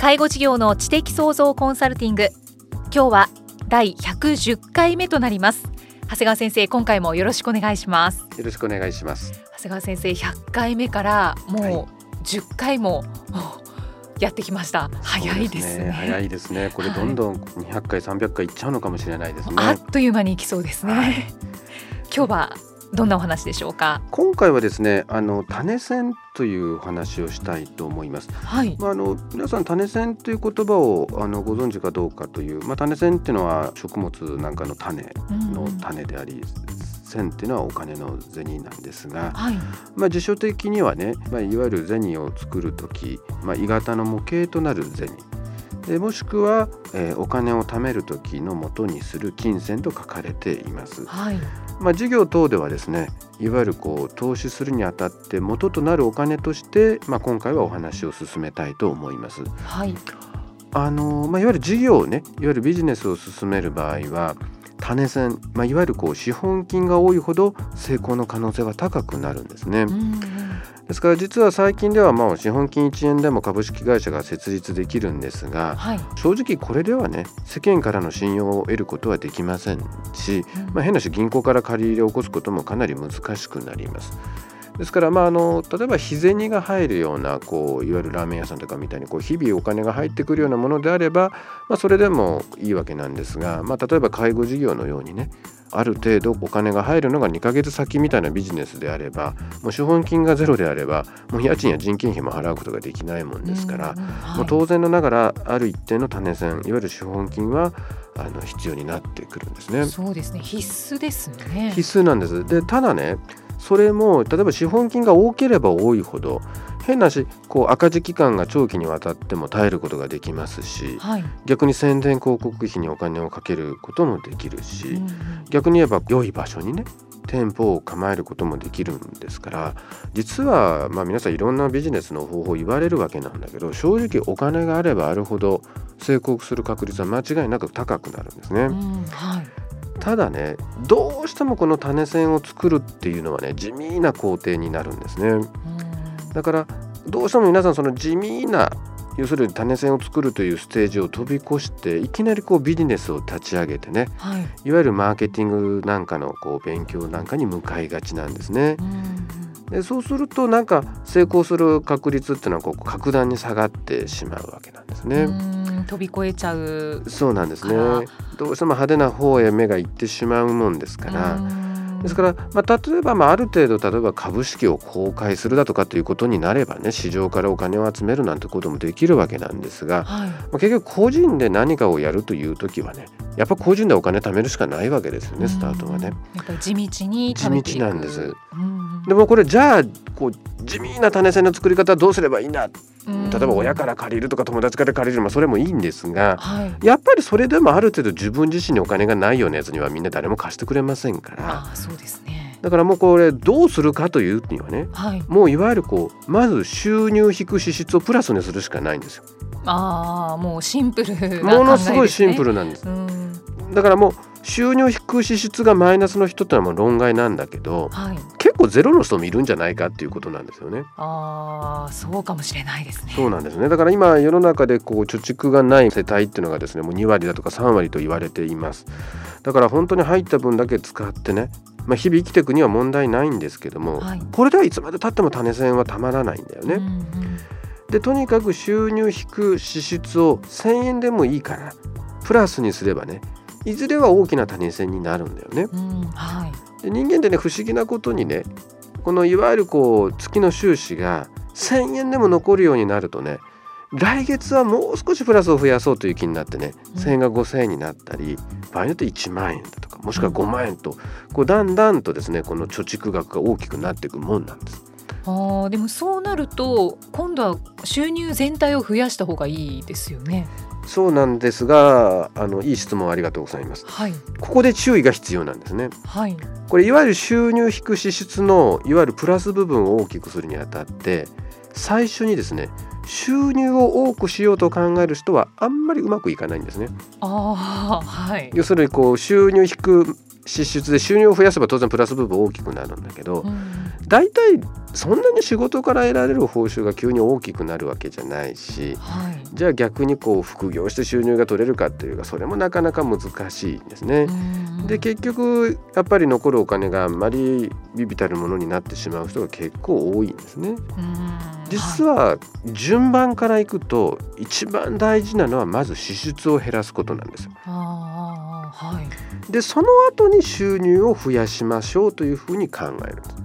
介護事業の知的創造コンサルティング。今日は第110回目となります。長谷川先生今回もよろしくお願いします。よろしくお願いします。長谷川先生100回目からもう10回も、はい、やってきました。早いですね、ね、早いですね。これどんどん200回300回いっちゃうのかもしれないですね、あっという間にいきそうですね、はい、今日はどんなお話でしょうか？今回はですねあの種線という話をしたいと思います。はい。まああの皆さん種線という言葉をあのご存知かどうかという、まあ種線っていうのは食物なんかの種の種であり、銭っていうのはお金の銭なんですが、はい、まあ辞書的にはね、まあいわゆる銭を作る時、まあ鋳型の模型となる銭。でもしくは、えー、お金を貯める時の元にする金銭と書かれています。はいまあ、事業等ではですねいわゆるこう投資するにあたって元となるお金として、まあ、今回はお話を進めたいと思います。はいあのまあ、いわゆる事業をねいわゆるビジネスを進める場合は種銭、まあ、いわゆるこう資本金が多いほど成功の可能性は高くなるんですね。うんですから実は最近ではまあ資本金1円でも株式会社が設立できるんですが、はい、正直これではね世間からの信用を得ることはできませんし、まあ、変なし銀行から借り入れを起こすこともかなり難しくなります。ですから、まあ、あの例えば日銭が入るようなこういわゆるラーメン屋さんとかみたいにこう日々お金が入ってくるようなものであれば、まあ、それでもいいわけなんですが、まあ、例えば介護事業のようにねある程度お金が入るのが2ヶ月先みたいなビジネスであればもう資本金がゼロであればもう家賃や人件費も払うことができないもんですから、はい、もう当然のながらある一定の種銭いわゆる資本金はあの必要になってくるんですね。そうですね。必須ですね。必須なんです。でただねそれも例えば資本金が多ければ多いほど変なしこう赤字期間が長期にわたっても耐えることができますし、はい、逆に宣伝広告費にお金をかけることもできるし、うん、逆に言えば良い場所にね店舗を構えることもできるんですから実はまあ皆さんいろんなビジネスの方法を言われるわけなんだけど正直お金があればあるほど成功する確率は間違いなく高くなるんですね。うんはいただねどうしてもこの種線を作るっていうのはね地味な工程になるんですね。だからどうしても皆さんその地味な要するに種線を作るというステージを飛び越していきなりこうビジネスを立ち上げてね、はい、いわゆるマーケティングなんかのこう勉強なんかに向かいがちなんですね。でそうするとなんか成功する確率っていうのはこう格段に下がってしまうわけなんですね。飛び越えちゃうそうなんですね。どうしても派手な方へ目がいってしまうもんですから。ですから、まあ、例えば、まあ、ある程度例えば株式を公開するだとかということになればね市場からお金を集めるなんてこともできるわけなんですが、はい、まあ、結局個人で何かをやるという時はねやっぱ個人でお金貯めるしかないわけですよねスタートはね。やっぱり地道に地道なんです。でもこれじゃあこう地味な種銭の作り方どうすればいいんだ？例えば親から借りるとか友達から借りるもそれもいいんですが、はい、やっぱりそれでもある程度自分自身にお金がないようなやつにはみんな誰も貸してくれませんから。あそうですね。だからもうこれどうするかというにはね、はい、もういわゆるこうまず収入引く支出をプラスにするしかないんですよ。ああもうシンプル、ね、ものすごいシンプルなんです。だからもう収入引く支出がマイナスの人ってのはもう論外なんだけど、はい、結構ゼロの人もいるんじゃないかっていうことなんですよね。ああそうかもしれないですね。そうなんですね。だから今世の中でこう貯蓄がない世帯っていうのがですねもう2割だとか3割と言われています。だから本当に入った分だけ使ってねまあ、日々生きていくには問題ないんですけども、はい、これではいつまでたっても種銭はたまらないんだよね。うんうん、でとにかく収入引く支出を1,000円でもいいからプラスにすればねいずれは大きな種銭になるんだよね。うんはいで人間ってね不思議なことにねこのいわゆるこう月の収支が1,000円でも残るようになるとね来月はもう少しプラスを増やそうという気になってねうん1,000円が5,000円になったり場合によって1万円だとかもしくは5万円とこうだんだんとですねこの貯蓄額が大きくなっていくもんなんです。あーでもそうなると今度は収入全体を増やした方がいいですよね。そうなんですがあのいい質問ありがとうございます。はいここで注意が必要なんですね。はいこれいわゆる収入引く支出のいわゆるプラス部分を大きくするにあたって最初にですね収入を多くしようと考える人はあんまりうまくいかないんですね。ああはい。要するにこう収入引く支出で収入を増やせば当然プラス部分大きくなるんだけどうん大体そんなに仕事から得られる報酬が急に大きくなるわけじゃないしはい。じゃあ逆にこう副業して収入が取れるかっていうかそれもなかなか難しいんですね。うんで結局やっぱり残るお金があんまり微々たるものになってしまう人が結構多いんですね。うん実は順番からいくと一番大事なのはまず支出を減らすことなんです。あーあーはい。でその後に収入を増やしましょうというふうに考えるんです。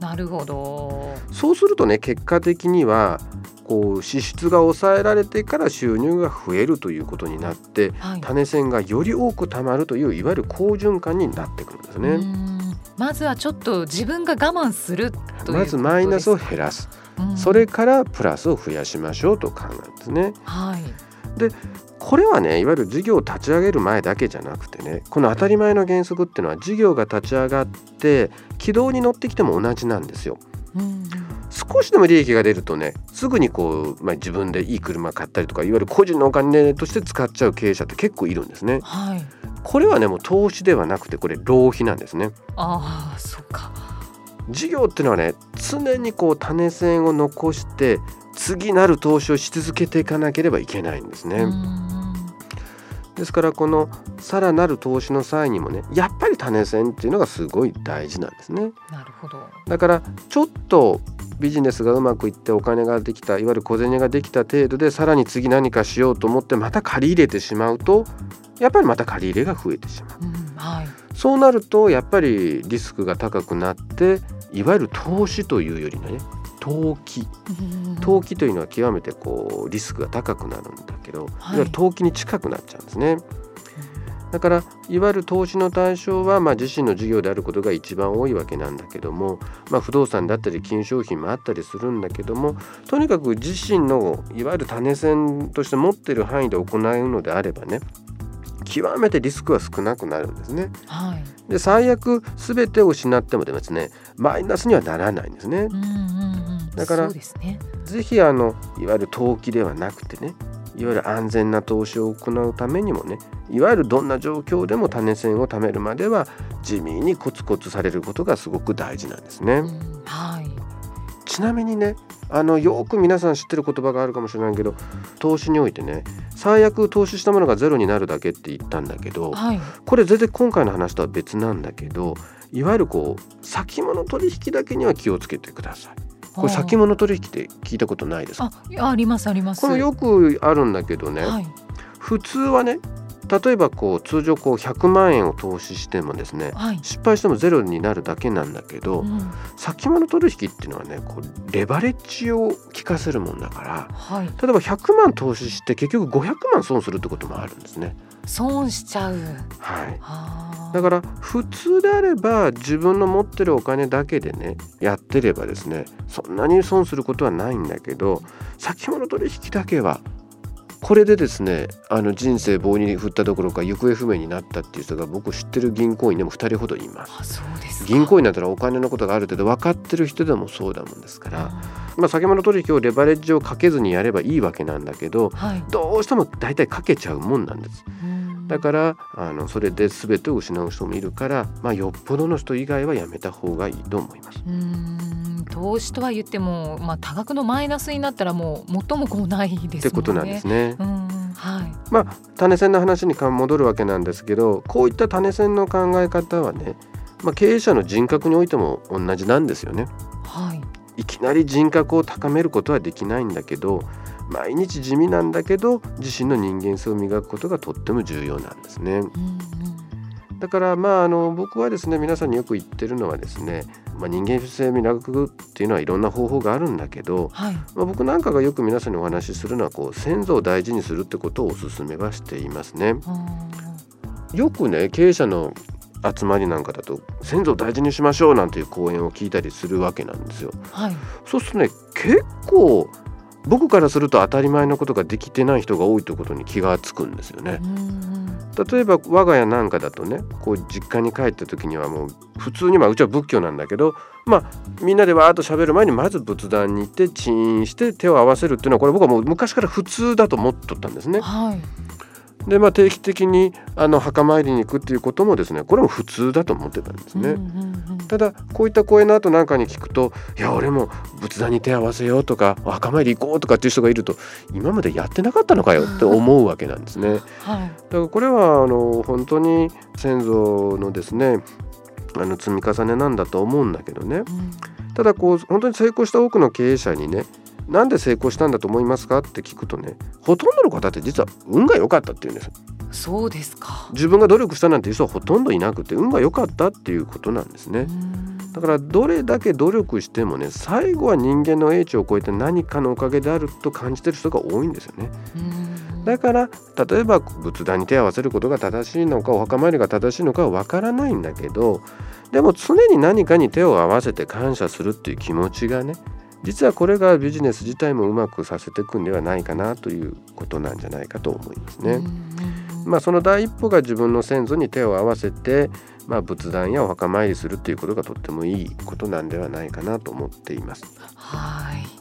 なるほど。そうするとね結果的にはこう支出が抑えられてから収入が増えるということになってはい。種銭がより多く貯まるといういわゆる好循環になってくるんですうね。んまずはちょっと自分が我慢するというまずマイナスを減らす、うんそれからプラスを増やしましょうと考えるんですね。はい。これはねいわゆる事業を立ち上げる前だけじゃなくてねこの当たり前の原則っていうのは事業が立ち上がって軌道に乗ってきても同じなんですよ。うんうん少しでも利益が出るとねすぐにこう、まあ、自分でいい車買ったりとかいわゆる個人のお金として使っちゃう経営者って結構いるんですね。はい。これはねもう投資ではなくてこれ浪費なんですね。ああそうか。事業っていうのはね常にこう種銭を残して次なる投資をし続けていかなければいけないんですね。うんですからこのさらなる投資の際にもねやっぱり種銭っていうのがすごい大事なんですね。なるほど。だからちょっとビジネスがうまくいってお金ができたいわゆる小銭ができた程度でさらに次何かしようと思ってまた借り入れてしまうとやっぱりまた借り入れが増えてしまう。うんはい。そうなるとやっぱりリスクが高くなっていわゆる投資というよりね投機うん投機というのは極めてこうリスクが高くなるんだけど、い、はいわゆる投機に近くなっちゃうんですね。だからいわゆる投資の対象は、まあ、自身の事業であることが一番多いわけなんだけども、まあ、不動産だったり金商品もあったりするんだけどもとにかく自身のいわゆる種銭として持っている範囲で行うのであればね極めてリスクは少なくなるんですね。はい。で最悪全てを失ってもですねマイナスにはならないんですね。うんうんうん。だからね。ぜひあのいわゆる投機ではなくてねいわゆる安全な投資を行うためにもねいわゆるどんな状況でも種銭を貯めるまでは地味にコツコツされることがすごく大事なんですね。うんはい。ちなみにねあのよく皆さん知ってる言葉があるかもしれないけど投資においてね最悪投資したものがゼロになるだけって言ったんだけどはい。これ全然今回の話とは別なんだけどいわゆるこう先物取引だけには気をつけてください。これ先物取引って聞いたことないですか？あ、ありますあります。これよくあるんだけどね、はい。普通はね例えばこう通常こう100万円を投資してもですねはい。失敗してもゼロになるだけなんだけど、うん先物取引っていうのはねこうレバレッジを効かせるもんだからはい。例えば100万投資して結局500万損するってこともあるんですね。損しちゃう。はいあだから普通であれば自分の持ってるお金だけでねやってればですねそんなに損することはないんだけど先物取引だけはこれでですねあの人生棒に振ったどころか行方不明になったっていう人が僕知ってる銀行員でも2人ほどいます。銀行員だったらお金のことがある程度分かってる人でもそうだもんですから、まあ、先物取引をレバレッジをかけずにやればいいわけなんだけどはい。どうしても大体かけちゃうもんなんです。うんだからあのそれで全てを失う人もいるから、まあ、よっぽどの人以外はやめた方がいいと思います。うーん投資とは言っても、まあ、多額のマイナスになったらもう元も子もないですもんね。ってことなんですね。うんはい。まあ種銭の話に戻るわけなんですけどこういった種銭の考え方はね、まあ、経営者の人格においても同じなんですよね。はい。いきなり人格を高めることはできないんだけど毎日地味なんだけど自身の人間性を磨くことがとっても重要なんですね。だからまああの僕はですね皆さんによく言ってるのはですね、まあ、人間性磨くっていうのはいろんな方法があるんだけど、はい、まあ、僕なんかがよく皆さんにお話しするのはこう先祖を大事にするってことをお勧めはしていますね。よくね経営者の集まりなんかだと先祖を大事にしましょうなんていう講演を聞いたりするわけなんですよ。はい、そうするとね結構僕からすると当たり前のことができてない人が多いということに気がつくんですよね。例えば我が家なんかだとねこう実家に帰った時にはもう普通にまあうちは仏教なんだけどまあみんなでわーっと喋る前にまず仏壇に行ってチーンして手を合わせるっていうのはこれ僕はもう昔から普通だと思っとったんですね。はいでまあ、定期的にあの墓参りに行くっていうこともですねこれも普通だと思ってたんですね。ただこういった講演の後なんかに聞くと「いや俺も仏壇に手合わせよう」とか「墓参り行こう」とかっていう人がいると今までやってなかったのかよって思うわけなんですね。はい、だからこれはあの本当に先祖のですねあの積み重ねなんだと思うんだけどね、うん、ただこう本当に成功した多くの経営者にねなんで成功したんだと思いますかって聞くとねほとんどの方って実は運が良かったって言うんです。そうですか。自分が努力したなんていう人はほとんどいなくて運が良かったっていうことなんですね。だからどれだけ努力してもね最後は人間の英知を超えて何かのおかげであると感じてる人が多いんですよね。だから例えば仏壇に手を合わせることが正しいのかお墓参りが正しいのかはわからないんだけどでも常に何かに手を合わせて感謝するっていう気持ちがね実はこれがビジネス自体もうまくさせていくんではないかなということなんじゃないかと思いますね。まあ、その第一歩が自分の先祖に手を合わせて、まあ、仏壇やお墓参りするっていうことがとってもいいことなんではないかなと思っています。はい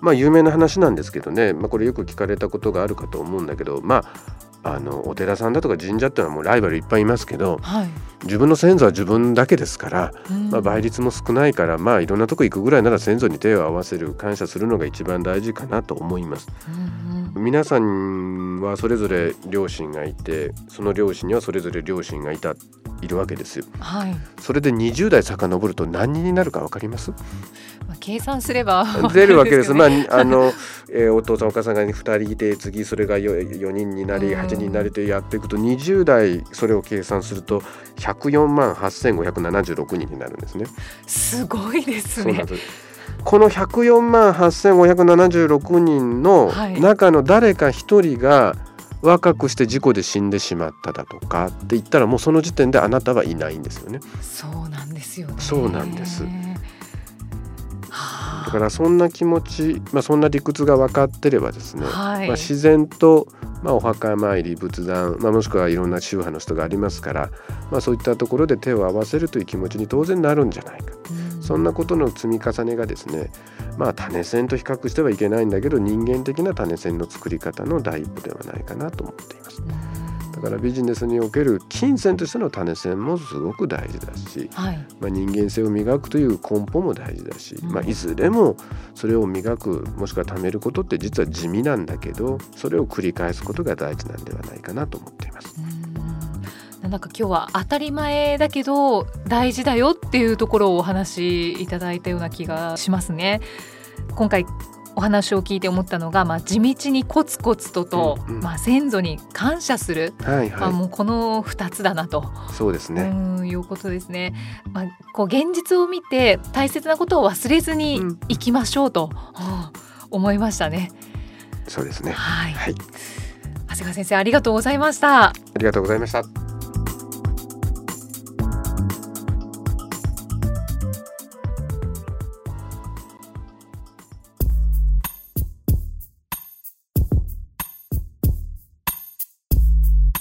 まあ有名な話なんですけどね、まあ、これよく聞かれたことがあるかと思うんだけどまああのお寺さんだとか神社っていうのはもうライバルいっぱいいますけど、はい、自分の先祖は自分だけですから、まあ、倍率も少ないからまあいろんなとこ行くぐらいなら先祖に手を合わせる感謝するのが一番大事かなと思います。うんうん、皆さんはそれぞれ両親がいてその両親にはそれぞれ両親がいたいるわけですよ。はい、それで20代遡ると何人になるか分かります？まあ、計算すれば、出るわけです。まああの、えー、お父さんお母さんが2人いて次それが 4, 4人になり8人になりとやっていくと20代それを計算すると104万8576人になるんですね。すごいですね。この104万8576人の中の誰か1人が若くして事故で死んでしまっただとかって言ったらもうその時点であなたはいないんですよね。そうなんですよね。そうなんです。だからそんな気持ち、まあ、そんな理屈が分かってればですね、はい、まあ、自然と、まあ、お墓参り仏壇、まあ、もしくはいろんな宗派の人がありますから、まあ、そういったところで手を合わせるという気持ちに当然なるんじゃないか、うん、そんなことの積み重ねがですね、まあ、種銭と比較してはいけないんだけど人間的な種銭の作り方の第一歩ではないかなと思っています。うんだからビジネスにおける金銭としての種銭もすごく大事だし、はい、まあ、人間性を磨くという根本も大事だし、うん、まあ、いずれもそれを磨くもしくは貯めることって実は地味なんだけどそれを繰り返すことが大事なんではないかなと思っています。なんか今日は当たり前だけど大事だよっていうところをお話しいただいたような気がしますね。今回お話を聞いて思ったのが、まあ、地道にコツコツとと、うんうん、まあ、先祖に感謝する、はいはい、まあ、もうこの2つだなと。そうですね。うんいうことですね。まあ、こう現実を見て大切なことを忘れずにいきましょうと、うん、思いましたね。そうですね、はい、はい、長谷川先生ありがとうございました。ありがとうございました。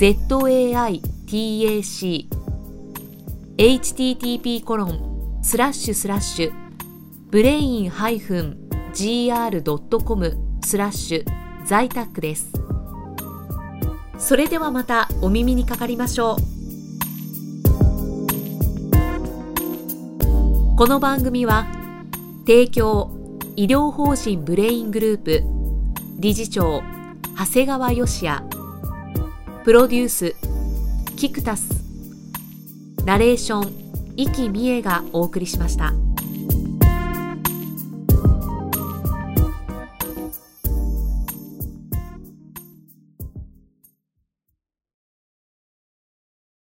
ZAITAC http コロンスラッシュスラッシュブレイン -gr.com スラッシュ在宅です。それではまたお耳にかかりましょう。この番組は提供医療法人ブレイングループ理事長長谷川芳也プロデュースキクタスナレーション生きみえがお送りしました。